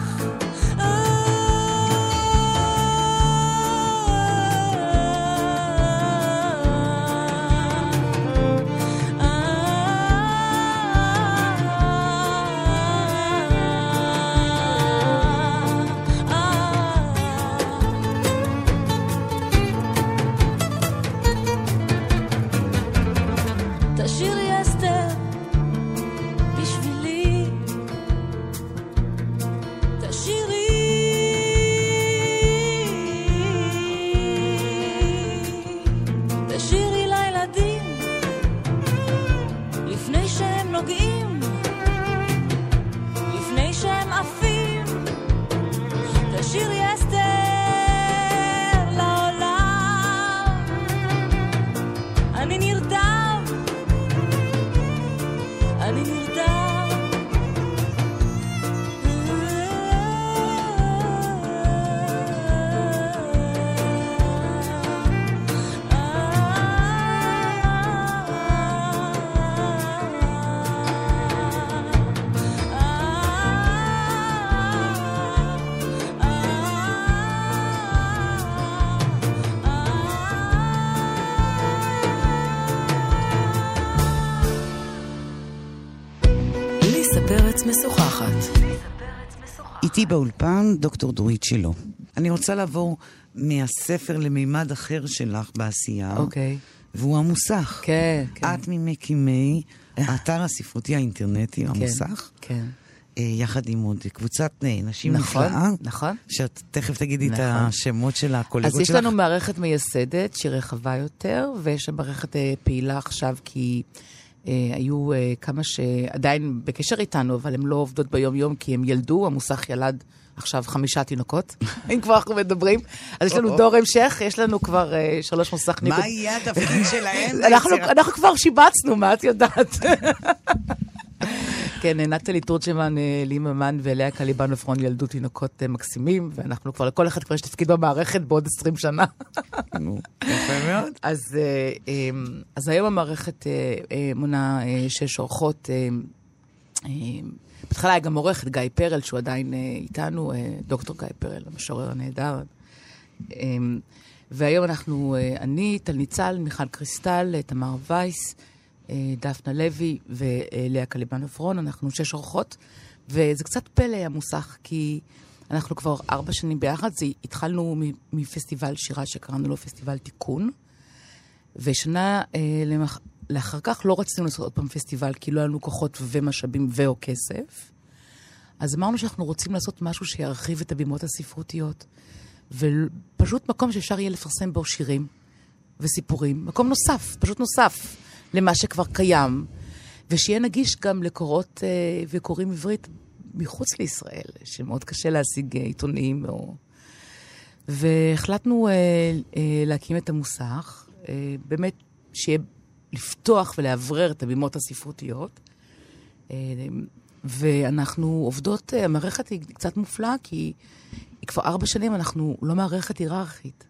משוחחת. איתי באולפן דוקטור דורית שילה. אני רוצה לעבור מהספר למימד אחר שלך בעשייה, אוקיי. והוא המוסך. כן, כן. את ממקימי האתר הספרותי האינטרנטי, המוסך, כן. אה, יחד עם עוד קבוצת אה, נשים נכון, נפלאה, נכון. שאת תכף תגידי את נכון. השמות של הקולגות אז יש שלך. לנו מערכת מייסדת שהיא רחבה יותר, ויש מערכת אה, פעילה עכשיו, כי אה, היו אה, כמה שעדיין בקשר איתנו, אבל הן לא עובדות ביום-יום, כי הם ילדו, המוסך ילד עכשיו חמישה תינוקות, (laughs) אם כבר אנחנו מדברים. אז יש לנו דור המשך, יש לנו כבר אה, שלוש מוסכניקות. מה יהיה התפקיד (laughs) שלהם? אנחנו כבר שיבצנו, מה את יודעת? (laughs) כן, נטלי תורג'מן, אה, לי ממן ולאה קליבן עפרון ילדו תינוקות אה, מקסימים, ואנחנו כבר, לכל אחד כבר יש תפקיד במערכת בעוד 20 שנה. נו, יפה מאוד. אז, אה, אז היום המערכת מונה שש אורחות. בהתחלה היה גם עורך, את גיא פרל, שהוא עדיין איתנו, דוקטור גיא פרל, המשורר הנהדר. אה, והיום אנחנו, אני, טל ניצל, מיכל קריסטל, תמר וייס, דפנה לוי ולאה קליבן עברון, אנחנו שש אורחות, וזה קצת פלא המוסך, כי אנחנו כבר ארבע שנים ביחד, זה, התחלנו מפסטיבל שירה שקראנו לו פסטיבל תיקון, ושנה אה, למח... לאחר כך לא רצינו לעשות עוד פעם פסטיבל, כי לא היה לנו כוחות ומשאבים ו/או כסף. אז אמרנו שאנחנו רוצים לעשות משהו שירחיב את הבימות הספרותיות, ופשוט מקום שאפשר יהיה לפרסם בו שירים וסיפורים, מקום נוסף, פשוט נוסף למה שכבר קיים, ושיהיה נגיש גם לקורות אה, וקוראים עברית מחוץ לישראל, שמאוד קשה להשיג אה, עיתונים או... והחלטנו אה, אה, להקים את המוסך, אה, באמת שיהיה לפתוח ולאוורר את הבימות הספרותיות. אה, ואנחנו עובדות, אה, המערכת היא קצת מופלאה, כי היא כבר ארבע שנים, אנחנו לא מערכת היררכית.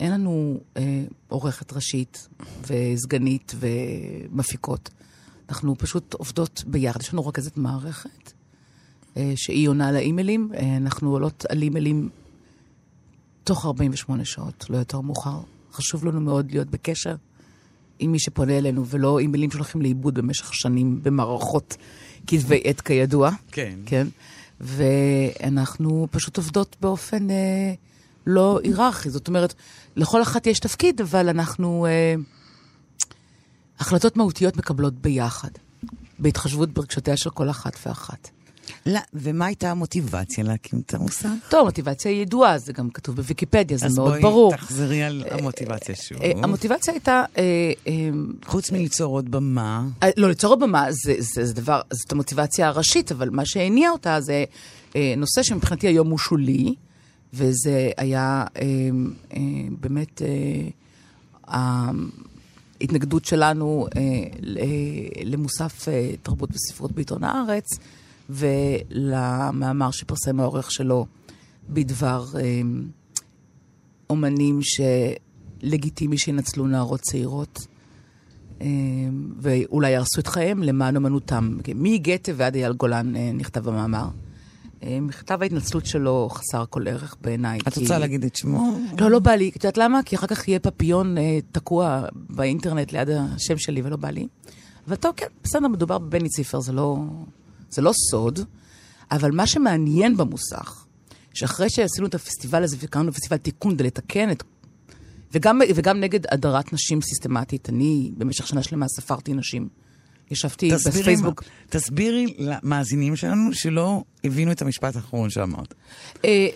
אין לנו אה, עורכת ראשית וסגנית ומפיקות. אנחנו פשוט עובדות ביחד. יש לנו רכזת מערכת, אה, שהיא עונה על האימיילים. אה, אנחנו עולות על אימיילים תוך 48 שעות, לא יותר מאוחר. חשוב לנו מאוד להיות בקשר עם מי שפונה אלינו, ולא אימיילים שהולכים לאיבוד במשך שנים במערכות כתבי עת כידוע. כן. כן. ואנחנו פשוט עובדות באופן אה, לא היררכי. זאת אומרת, לכל אחת יש תפקיד, אבל אנחנו... אה, החלטות מהותיות מקבלות ביחד, בהתחשבות ברגשותיה של כל אחת ואחת. לא, ומה הייתה המוטיבציה להקים את המוסך? טוב, המוטיבציה היא ידועה, זה גם כתוב בוויקיפדיה, זה אז מאוד בואי ברור. תחזרי על המוטיבציה שוב. אה, המוטיבציה הייתה... אה, אה, חוץ מליצור עוד במה, אה, לא, ליצור במה זה, זה, זה דבר, זאת המוטיבציה הראשית, אבל מה שהניע אותה זה אה, נושא שמבחינתי היום הוא שולי, וזה היה אה, אה, באמת ההתנגדות שלנו אה, למוסף אה, תרבות וספרות בעיתון הארץ, ולמאמר שפרסם העורך שלו בדבר אה, אומנים שלגיטימי שינצלו נערות צעירות. ואולי יהרסו את חייהם למען אמנותם. מגתה ועד אייל גולן אה, נכתב המאמר. אה, מכתב ההתנצלות שלו חסר כל ערך בעיניי. את כי- רוצה להגיד את שמו? לא, לא בא לי. את יודעת למה? כי אחר כך יהיה פפיון אה, תקוע באינטרנט ליד השם שלי ולא בא לי. אבל טוב, כן, בסדר, מדובר בבני ציפר, זה לא, זה לא סוד. אבל מה שמעניין במוסך, שאחרי שעשינו את הפסטיבל הזה וקראנו פסטיבל תיקון כדי לתקן את... וגם, וגם נגד הדרת נשים סיסטמטית. אני במשך שנה שלמה ספרתי נשים. ישבתי תסבירי, בפייסבוק. תסבירי למאזינים שלנו שלא הבינו את המשפט האחרון שאמרת. אה,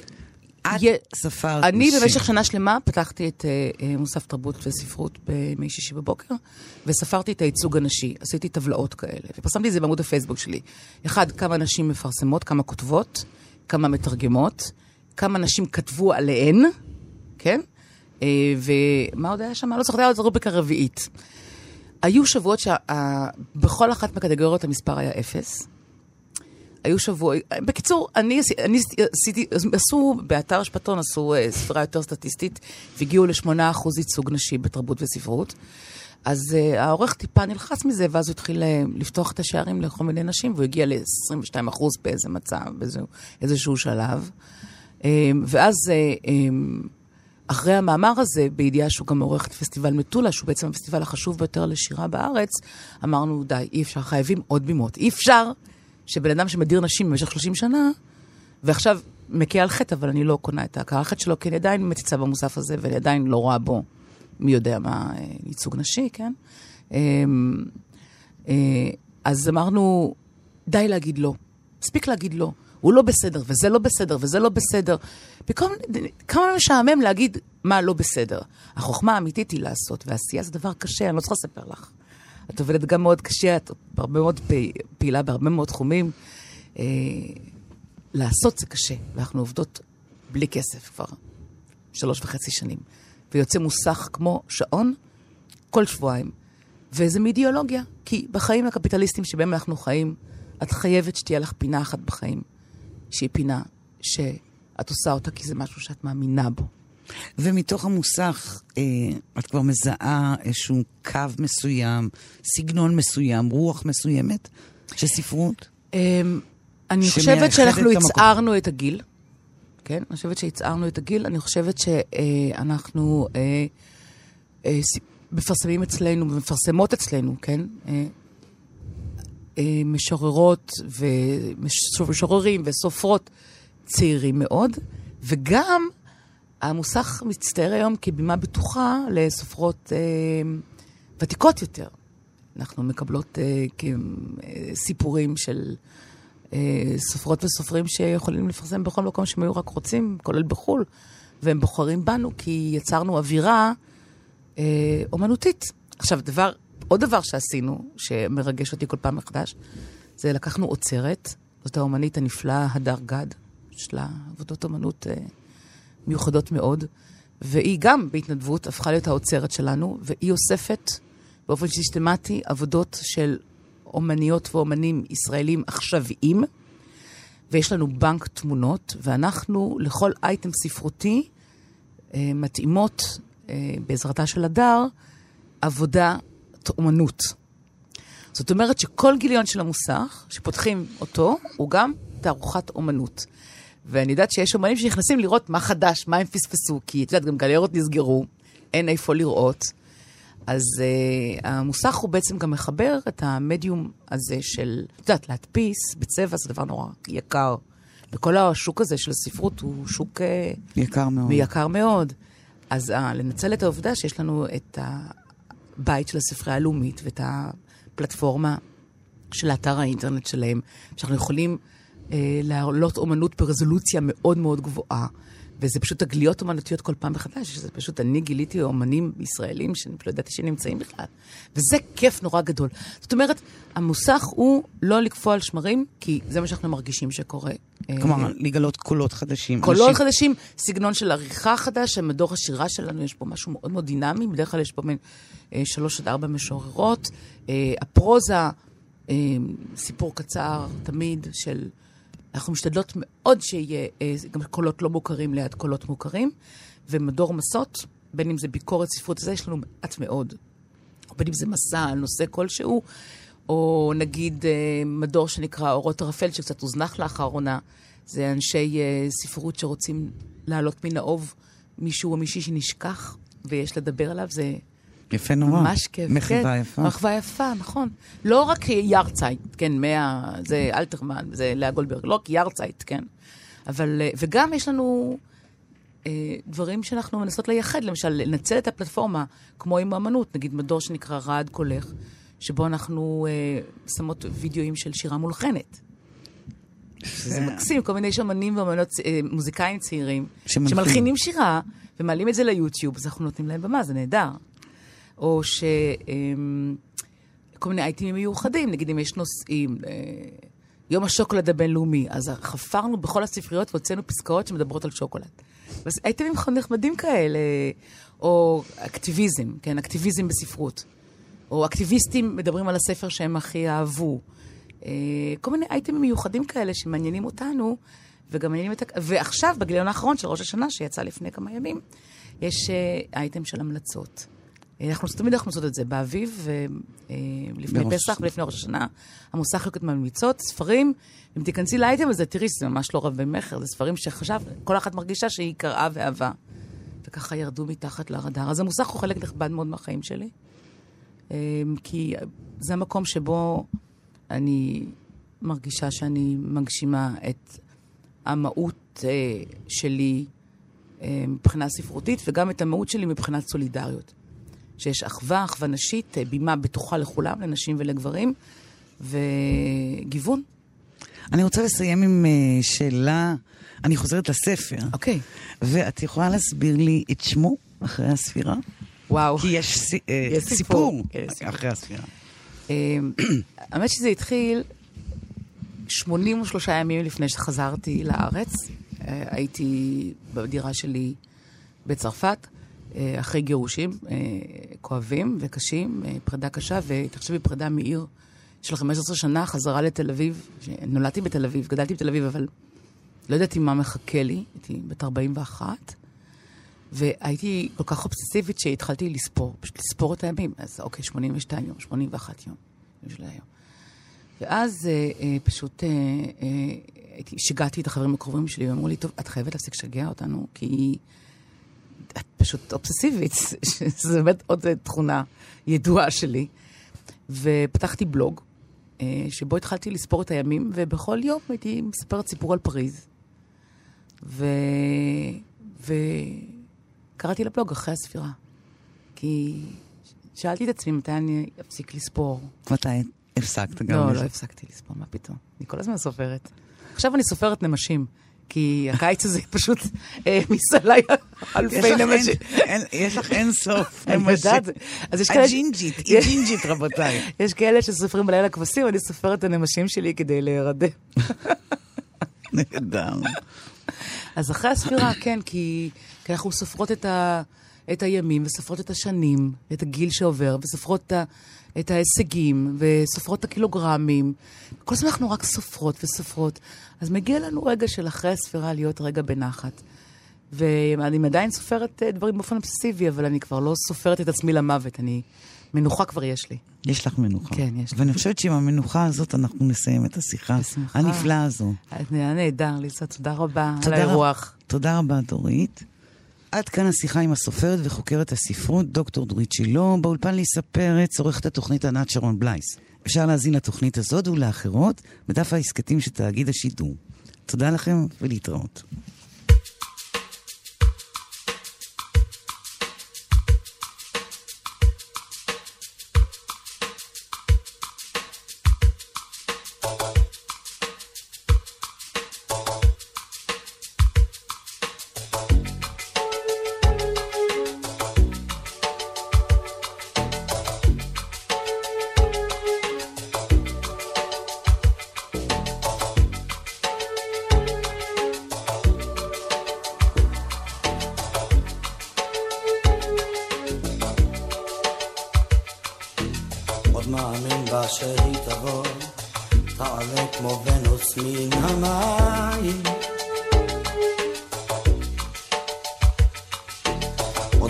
את ספרת אני נשים. במשך שנה שלמה פתחתי את אה, אה, מוסף תרבות וספרות בימי שישי בבוקר, וספרתי את הייצוג הנשי. עשיתי טבלאות כאלה, ופרסמתי את זה בעמוד הפייסבוק שלי. אחד, כמה נשים מפרסמות, כמה כותבות, כמה מתרגמות, כמה נשים כתבו עליהן, כן? אה, ומה עוד היה שם? לא זוכרת, היה עוד רובריקה רביעית. היו שבועות שבכל אחת מהקטגוריות המספר היה אפס. היו שבוע... בקיצור, אני, עשי- אני עשיתי, עשו, באתר אשפתון עשו אה, ספירה יותר סטטיסטית, והגיעו ל-8% ייצוג נשי בתרבות וספרות. אז uh, העורך טיפה נלחץ מזה, ואז הוא התחיל uh, לפתוח את השערים לכל מיני נשים, והוא הגיע ל-22% באיזה מצב, באיזשהו שלב. Um, ואז, uh, um, אחרי המאמר הזה, בידיעה שהוא גם עורך את פסטיבל מטולה, שהוא בעצם הפסטיבל החשוב ביותר לשירה בארץ, אמרנו, די, אי אפשר, חייבים עוד בימות. אי אפשר שבן אדם שמדיר נשים במשך 30 שנה, ועכשיו מכה על חטא, אבל אני לא קונה את הקרחת שלו, כי אני עדיין מציצה במוסף הזה, ואני עדיין לא רואה בו מי יודע מה אה, ייצוג נשי, כן? אה, אה, אז אמרנו, די להגיד לא. מספיק להגיד לא. הוא לא בסדר, וזה לא בסדר, וזה לא בסדר. במקום, כמה משעמם להגיד מה לא בסדר. החוכמה האמיתית היא לעשות, ועשייה זה דבר קשה, אני לא צריכה לספר לך. את עובדת גם מאוד קשה, את הרבה מאוד פעי- פעילה בהרבה מאוד תחומים. אה, לעשות זה קשה, ואנחנו עובדות בלי כסף כבר שלוש וחצי שנים. ויוצא מוסך כמו שעון כל שבועיים. וזה מאידיאולוגיה, כי בחיים הקפיטליסטיים שבהם אנחנו חיים, את חייבת שתהיה לך פינה אחת בחיים, שהיא פינה שאת עושה אותה כי זה משהו שאת מאמינה בו. ומתוך המוסך, אה, את כבר מזהה איזשהו קו מסוים, סגנון מסוים, רוח מסוימת של ספרות? אמ, אני חושבת שאנחנו את המקום. הצערנו את הגיל. כן? אני חושבת שהצערנו את הגיל. אני חושבת שאנחנו אה, אה, ס- מפרסמים אצלנו, ומפרסמות אצלנו, כן? משוררות ומשוררים וסופרות צעירים מאוד, וגם המוסך מצטייר היום כבימה בטוחה לסופרות אה, ותיקות יותר. אנחנו מקבלות אה, אה, סיפורים של אה, סופרות וסופרים שיכולים לפרסם בכל מקום שהם היו רק רוצים, כולל בחו"ל, והם בוחרים בנו כי יצרנו אווירה אה, אומנותית. עכשיו, דבר, עוד דבר שעשינו, שמרגש אותי כל פעם מחדש, זה לקחנו אוצרת, זאת האומנית הנפלאה הדר גד, יש לה עבודות אומנות אה, מיוחדות מאוד, והיא גם בהתנדבות הפכה להיות האוצרת שלנו, והיא אוספת באופן סיסטמטי עבודות של אומניות ואומנים ישראלים עכשוויים, ויש לנו בנק תמונות, ואנחנו לכל אייטם ספרותי אה, מתאימות, אה, בעזרתה של הדר, עבודת אומנות. זאת אומרת שכל גיליון של המוסך, שפותחים אותו, הוא גם תערוכת אומנות. ואני יודעת שיש אומנים שנכנסים לראות מה חדש, מה הם פספסו, כי את יודעת, גם גלריות נסגרו, אין איפה לראות. אז uh, המוסך הוא בעצם גם מחבר את המדיום הזה של, את יודעת, להדפיס בצבע זה דבר נורא יקר. וכל השוק הזה של הספרות הוא שוק uh, יקר מאוד. ויקר מאוד. אז uh, לנצל את העובדה שיש לנו את הבית של הספרייה הלאומית ואת הפלטפורמה של אתר האינטרנט שלהם, שאנחנו יכולים אה, להעלות אומנות ברזולוציה מאוד מאוד גבוהה. וזה פשוט תגליות אומנותיות כל פעם מחדש, שזה פשוט, אני גיליתי אומנים ישראלים שאני לא ידעתי שנמצאים בכלל. וזה כיף נורא גדול. זאת אומרת, המוסך הוא לא לקפוא על שמרים, כי זה מה שאנחנו מרגישים שקורה. אה, כלומר, לגלות קולות חדשים. קולות אנשים- חדשים, סגנון של עריכה חדש, מדור השירה שלנו, יש פה משהו מאוד מאוד דינמי, בדרך כלל יש פה בין אה, שלוש עד ארבע משוררות. אה, הפרוזה, אה, סיפור קצר תמיד של... אנחנו משתדלות מאוד שיהיה אה, גם קולות לא מוכרים ליד קולות מוכרים, ומדור מסות, בין אם זה ביקורת ספרות, זה יש לנו מעט מאוד. בין אם זה מסע על נושא כלשהו, או נגיד אה, מדור שנקרא אורות ערפל, שקצת הוזנח לאחרונה. זה אנשי אה, ספרות שרוצים להעלות מן האוב מישהו או מישהי שנשכח, ויש לדבר עליו, זה יפה נורא. ממש כיף. מחווה כן, יפה. מחווה יפה, נכון. לא רק יארצייט, כן, מאה, זה אלתרמן, זה לאה גולדברג, לא רק יארצייט, כן. אבל, אה, וגם יש לנו אה, דברים שאנחנו מנסות לייחד, למשל, לנצל את הפלטפורמה, כמו עם האמנות, נגיד מדור שנקרא רעד קולך, שבו אנחנו אה, שמות וידאוים של שירה מולחנת. זה מקסים, כל מיני שמנים ואמנות, אה, מוזיקאים צעירים. שמלחינים שירה ומעלים את זה ליוטיוב, אז אנחנו נותנים להם במה, זה נהדר. או ש... אמ, כל מיני אייטמים מיוחדים, נגיד אם יש נושאים, אה, יום השוקולד הבינלאומי, אז חפרנו בכל הספריות והוצאנו פסקאות שמדברות על שוקולד. אז אייטמים נחמדים כאלה, או אקטיביזם, כן, אקטיביזם בספרות. או אקטיביסטים מדברים על הספר שהם הכי אהבו. אה, כל מיני אייטמים מיוחדים כאלה שמעניינים אותנו, וגם מעניינים את... ה- ועכשיו, בגיליון האחרון של ראש השנה, שיצא לפני כמה ימים, יש אה, אייטם של המלצות. אנחנו תמיד אנחנו עושות את זה באביב, אה, לפני פסח. ולפני ראש השנה. המוסך יוקד ממליצות, ספרים, אם תיכנסי לאייטם הזה, תראי שזה ממש לא רב במכר, זה ספרים שחשב, כל אחת מרגישה שהיא קראה ואהבה. וככה ירדו מתחת לרדאר. אז המוסך הוא חלק נכבד מאוד מהחיים שלי. אה, כי זה המקום שבו אני מרגישה שאני מגשימה את המהות אה, שלי מבחינה ספרותית, וגם את המהות שלי מבחינת סולידריות. שיש אחווה, אחווה נשית, אה, בימה בטוחה לכולם, לנשים ולגברים, וגיוון. אני רוצה לסיים עם אה, שאלה, אני חוזרת לספר, אוקיי. ואת יכולה להסביר לי את שמו אחרי הספירה? וואו. כי יש אה, יש סיפור. סיפור כן, סיפור. אחרי הספירה. אה, (clears throat) האמת שזה התחיל 83 ימים לפני שחזרתי לארץ. אה, הייתי בדירה שלי בצרפת, אה, אחרי גירושים אה, כואבים וקשים, אה, פרידה קשה, ותחשבי, פרידה מעיר של 15 שנה, חזרה לתל אביב. נולדתי בתל אביב, גדלתי בתל אביב, אבל לא ידעתי מה מחכה לי, הייתי בת 41. והייתי כל כך אובססיבית שהתחלתי לספור, פשוט לספור את הימים. אז אוקיי, 82 יום, 81 יום, יום של היום. ואז אה, אה, פשוט אה, אה, שיגעתי את החברים הקרובים שלי, ואמרו לי, טוב, את חייבת להפסיק לשגע אותנו, כי את פשוט אובססיבית, (laughs) שזו באמת עוד תכונה ידועה שלי. ופתחתי בלוג, אה, שבו התחלתי לספור את הימים, ובכל יום הייתי מספרת סיפור על פריז. ו... וקראתי לבלוג אחרי הספירה. כי שאלתי את עצמי מתי אני אפסיק לספור. מתי הפסקת גם? לא? לא הפסקתי לספור, מה פתאום? אני כל הזמן סופרת. עכשיו אני סופרת נמשים, כי הקיץ הזה (laughs) פשוט העמיס עליי יש אלפי נמשים. יש לך אין סוף. (laughs) כאלה... הג'ינג'ית, היא ג'ינג'ית רבותיי. (laughs) יש כאלה שסופרים בלילה כבשים, אני סופרת את הנמשים שלי כדי להירדם. נהדר. אז אחרי הספירה, כן, כי, כי אנחנו סופרות את, ה, את הימים, וסופרות את השנים, את הגיל שעובר, וסופרות את, ה, את ההישגים, וסופרות את הקילוגרמים. כל הזמן אנחנו רק סופרות וסופרות. אז מגיע לנו רגע של אחרי הספירה להיות רגע בנחת. ואני עדיין סופרת אה, דברים באופן אובססיבי, אבל אני כבר לא סופרת את עצמי למוות. אני... מנוחה כבר יש לי. יש לך מנוחה. כן, יש לי. ואני חושבת שעם המנוחה הזאת אנחנו נסיים את השיחה בשמחה. הנפלאה הזו. היה נהדר, ליסה, תודה רבה על תודה רב- האירוח. תודה רבה, דורית. עד כאן השיחה עם הסופרת וחוקרת הספרות, דוקטור דורית שילה, באולפן ליסה פרץ, עורכת התוכנית ענת שרון בלייס. אפשר להאזין לתוכנית הזאת ולאחרות בדף ההסכתים של תאגיד השידור. תודה לכם ולהתראות.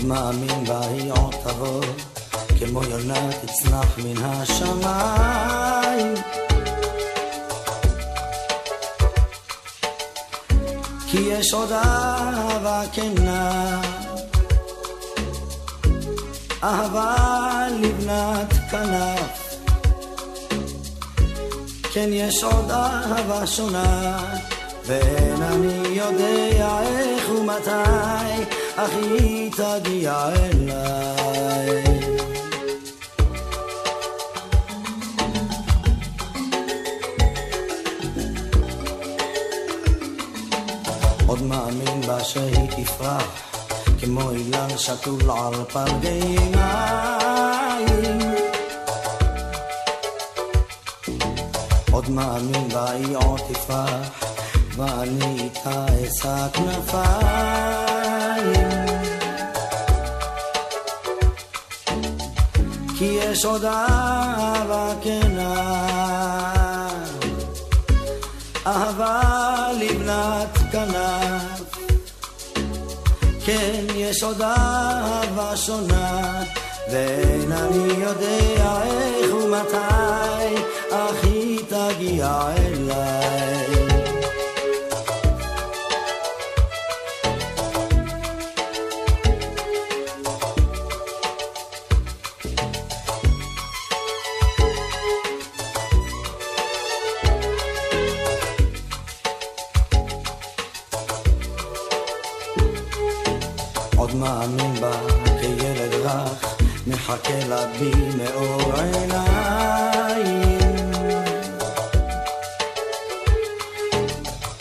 מאמין בה היא עוד תבוא, כמו יונה תצנח מן השמיים. כי יש עוד אהבה כנה אהבה לבנת כנף. כן, יש עוד אהבה שונה, ואין אני יודע איך ומתי, אך היא תגיע אליי. עוד מאמין בה שהיא תפרח, כמו אילן שתול על פלגי מים. עוד מאמין בה היא עוד תפרח, ואני איתה אשא כנפיים. יש עוד אהבה כנה, אהבה לבנת כנף. כן, יש עוד אהבה שונה, ואין אני יודע איך ומתי, אך היא תגיע אליי. לה בי מאור עיניים.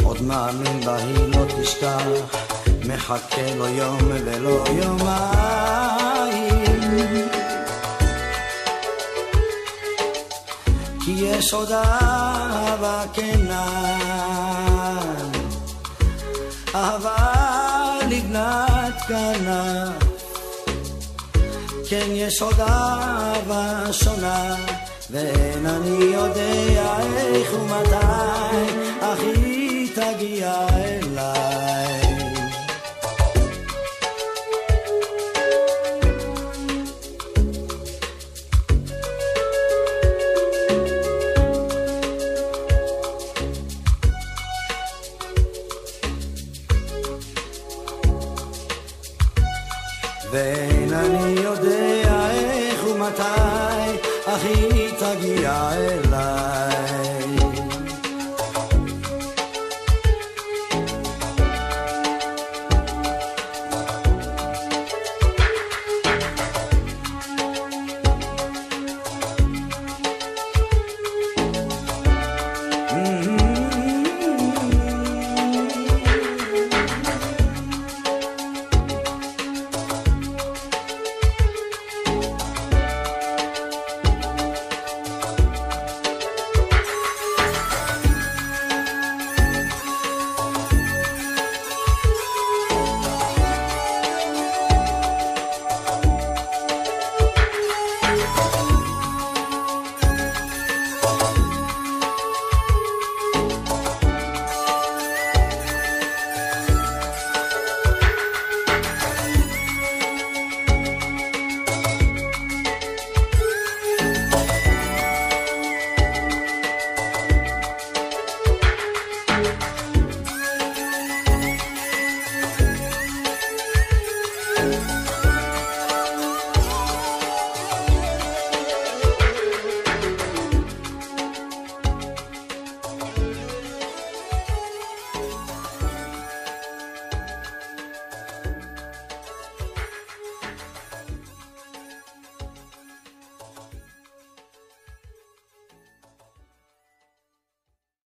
עוד מאמין בה היא לא תשכח, מחכה לו יום ולא יומיים. כי יש עוד אהבה כנה, אהבה לבנת כנף. כן, יש עוד אהבה שונה, ואין אני יודע איך ומתי, אך היא